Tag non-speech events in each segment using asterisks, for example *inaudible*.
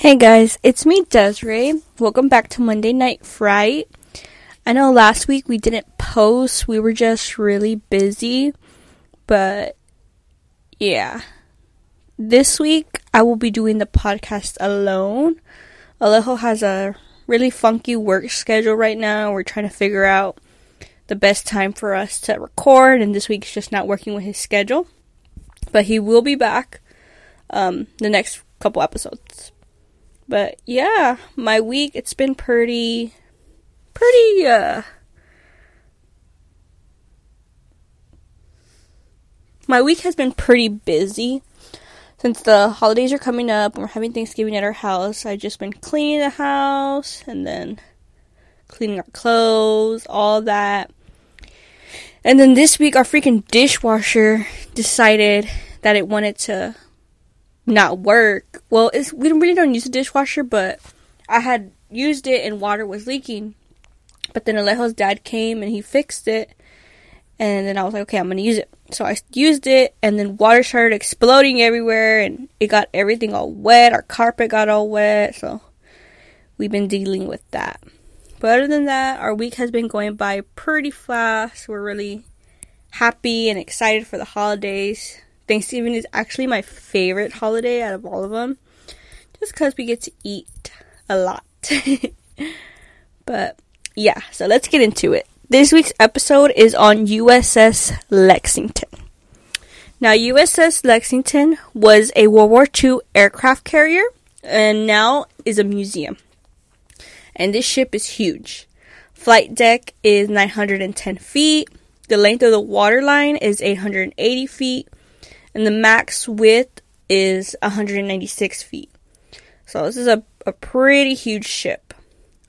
Hey guys, it's me Deziray. Welcome back to Monday Night Fright. I know last week we didn't post, we were just really busy, but yeah. This week I will be doing the podcast alone. Alejo has a really funky work schedule right now. We're trying to figure out the best time for us to record, and this week's just not working with his schedule. But he will be back um, the next couple episodes. But yeah, my week it's been pretty pretty uh My week has been pretty busy. Since the holidays are coming up and we're having Thanksgiving at our house, I've just been cleaning the house and then cleaning our clothes, all that. And then this week, our freaking dishwasher decided that it wanted to not work. Well, it's, we really don't use a dishwasher, but I had used it and water was leaking. But then Alejo's dad came and he fixed it. And then I was like, okay, I'm gonna use it. So I used it, and then water started exploding everywhere, and it got everything all wet. Our carpet got all wet, so we've been dealing with that. But other than that, our week has been going by pretty fast. We're really happy and excited for the holidays. Thanksgiving is actually my favorite holiday out of all of them, just because we get to eat a lot. *laughs* but yeah, so let's get into it. This week's episode is on USS Lexington. Now, USS Lexington was a World War II aircraft carrier and now is a museum. And this ship is huge. Flight deck is 910 feet. The length of the waterline is 880 feet and the max width is 196 feet. So this is a, a pretty huge ship.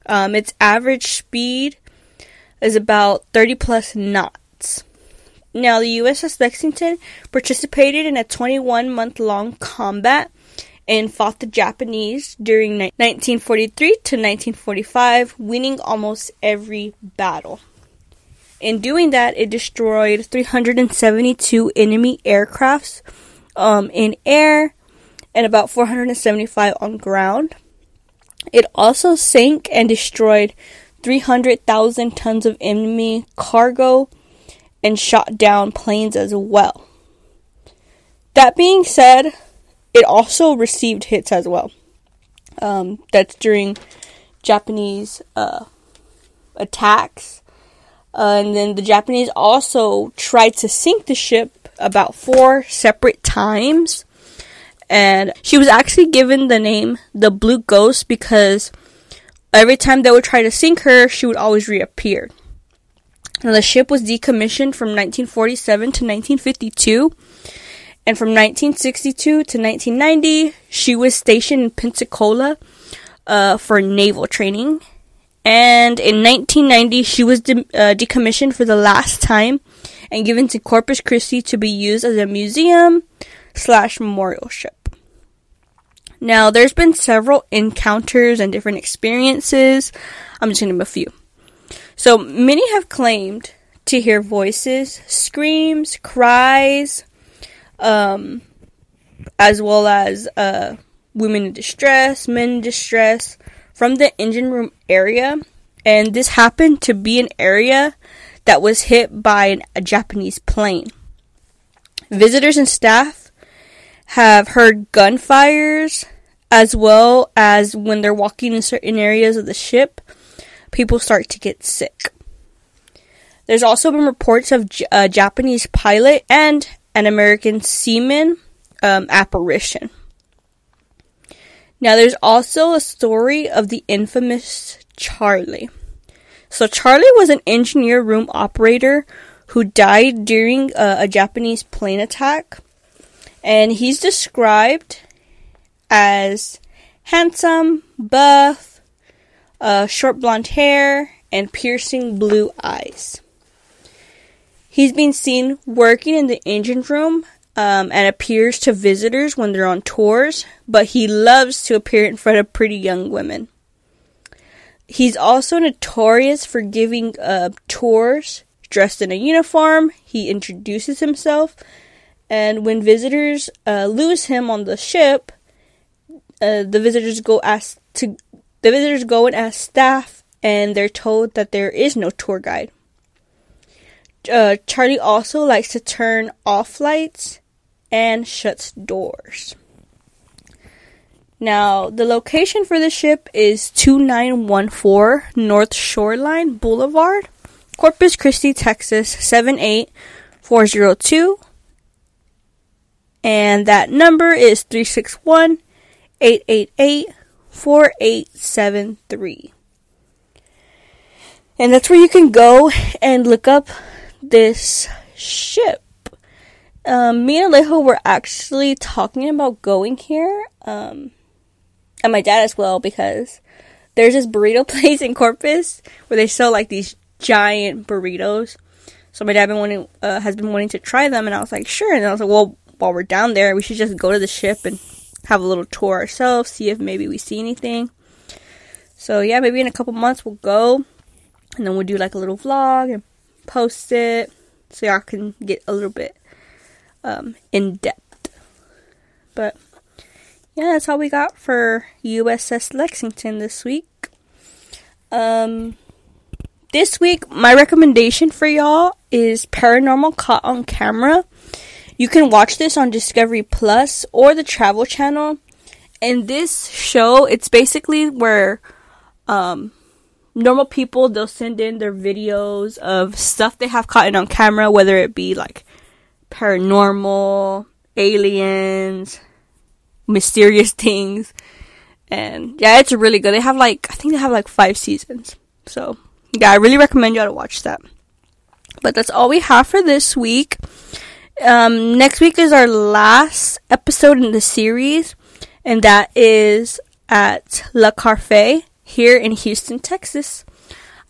Um, its average speed is about 30 plus knots. Now, the USS Lexington participated in a 21 month long combat and fought the Japanese during 1943 to 1945, winning almost every battle. In doing that, it destroyed 372 enemy aircrafts um, in air and about 475 on ground. It also sank and destroyed 300,000 tons of enemy cargo and shot down planes as well. That being said, it also received hits as well. Um, that's during Japanese uh, attacks uh, and then the Japanese also tried to sink the ship about four separate times. And she was actually given the name the Blue Ghost because every time they would try to sink her, she would always reappear. Now, the ship was decommissioned from 1947 to 1952. And from 1962 to 1990, she was stationed in Pensacola uh, for naval training and in 1990 she was de- uh, decommissioned for the last time and given to Corpus Christi to be used as a museum slash memorial ship. Now, there's been several encounters and different experiences. I'm just going to name a few. So, many have claimed to hear voices, screams, cries, um, as well as uh, women in distress, men in distress, from the engine room area, and this happened to be an area that was hit by an, a Japanese plane. Visitors and staff have heard gunfires as well as when they're walking in certain areas of the ship, people start to get sick. There's also been reports of a Japanese pilot and an American seaman um, apparition. Now, there's also a story of the infamous Charlie. So, Charlie was an engineer room operator who died during a, a Japanese plane attack. And he's described as handsome, buff, uh, short blonde hair, and piercing blue eyes. He's been seen working in the engine room um, and appears to visitors when they're on tours, but he loves to appear in front of pretty young women. He's also notorious for giving uh, tours dressed in a uniform. He introduces himself, and when visitors uh, lose him on the ship, uh, the visitors go ask to the visitors go and ask staff, and they're told that there is no tour guide. Uh, Charlie also likes to turn off lights and shuts doors. Now, the location for the ship is 2914 North Shoreline Boulevard, Corpus Christi, Texas 78402. And that number is 361 888 4873. And that's where you can go and look up this ship. Um, me and Alejo were actually talking about going here. Um, and my dad as well because there's this burrito *laughs* place in Corpus where they sell like these giant burritos. So my dad been wanting uh, has been wanting to try them, and I was like, sure. And I was like, well, while we're down there, we should just go to the ship and have a little tour ourselves, see if maybe we see anything. So yeah, maybe in a couple months we'll go, and then we'll do like a little vlog and post it, so y'all can get a little bit um, in depth. But yeah, that's all we got for USS Lexington this week. Um, this week, my recommendation for y'all is Paranormal Caught on Camera. You can watch this on Discovery Plus or the Travel Channel. And this show, it's basically where um, normal people they'll send in their videos of stuff they have caught on camera, whether it be like paranormal, aliens, mysterious *laughs* things. And yeah, it's really good. They have like I think they have like five seasons. So yeah, I really recommend y'all to watch that. But that's all we have for this week. Um, next week is our last episode in the series, and that is at La Carafe here in Houston, Texas.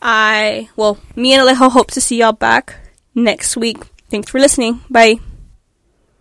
I well, me and Alejo hope to see y'all back next week. Thanks for listening. Bye.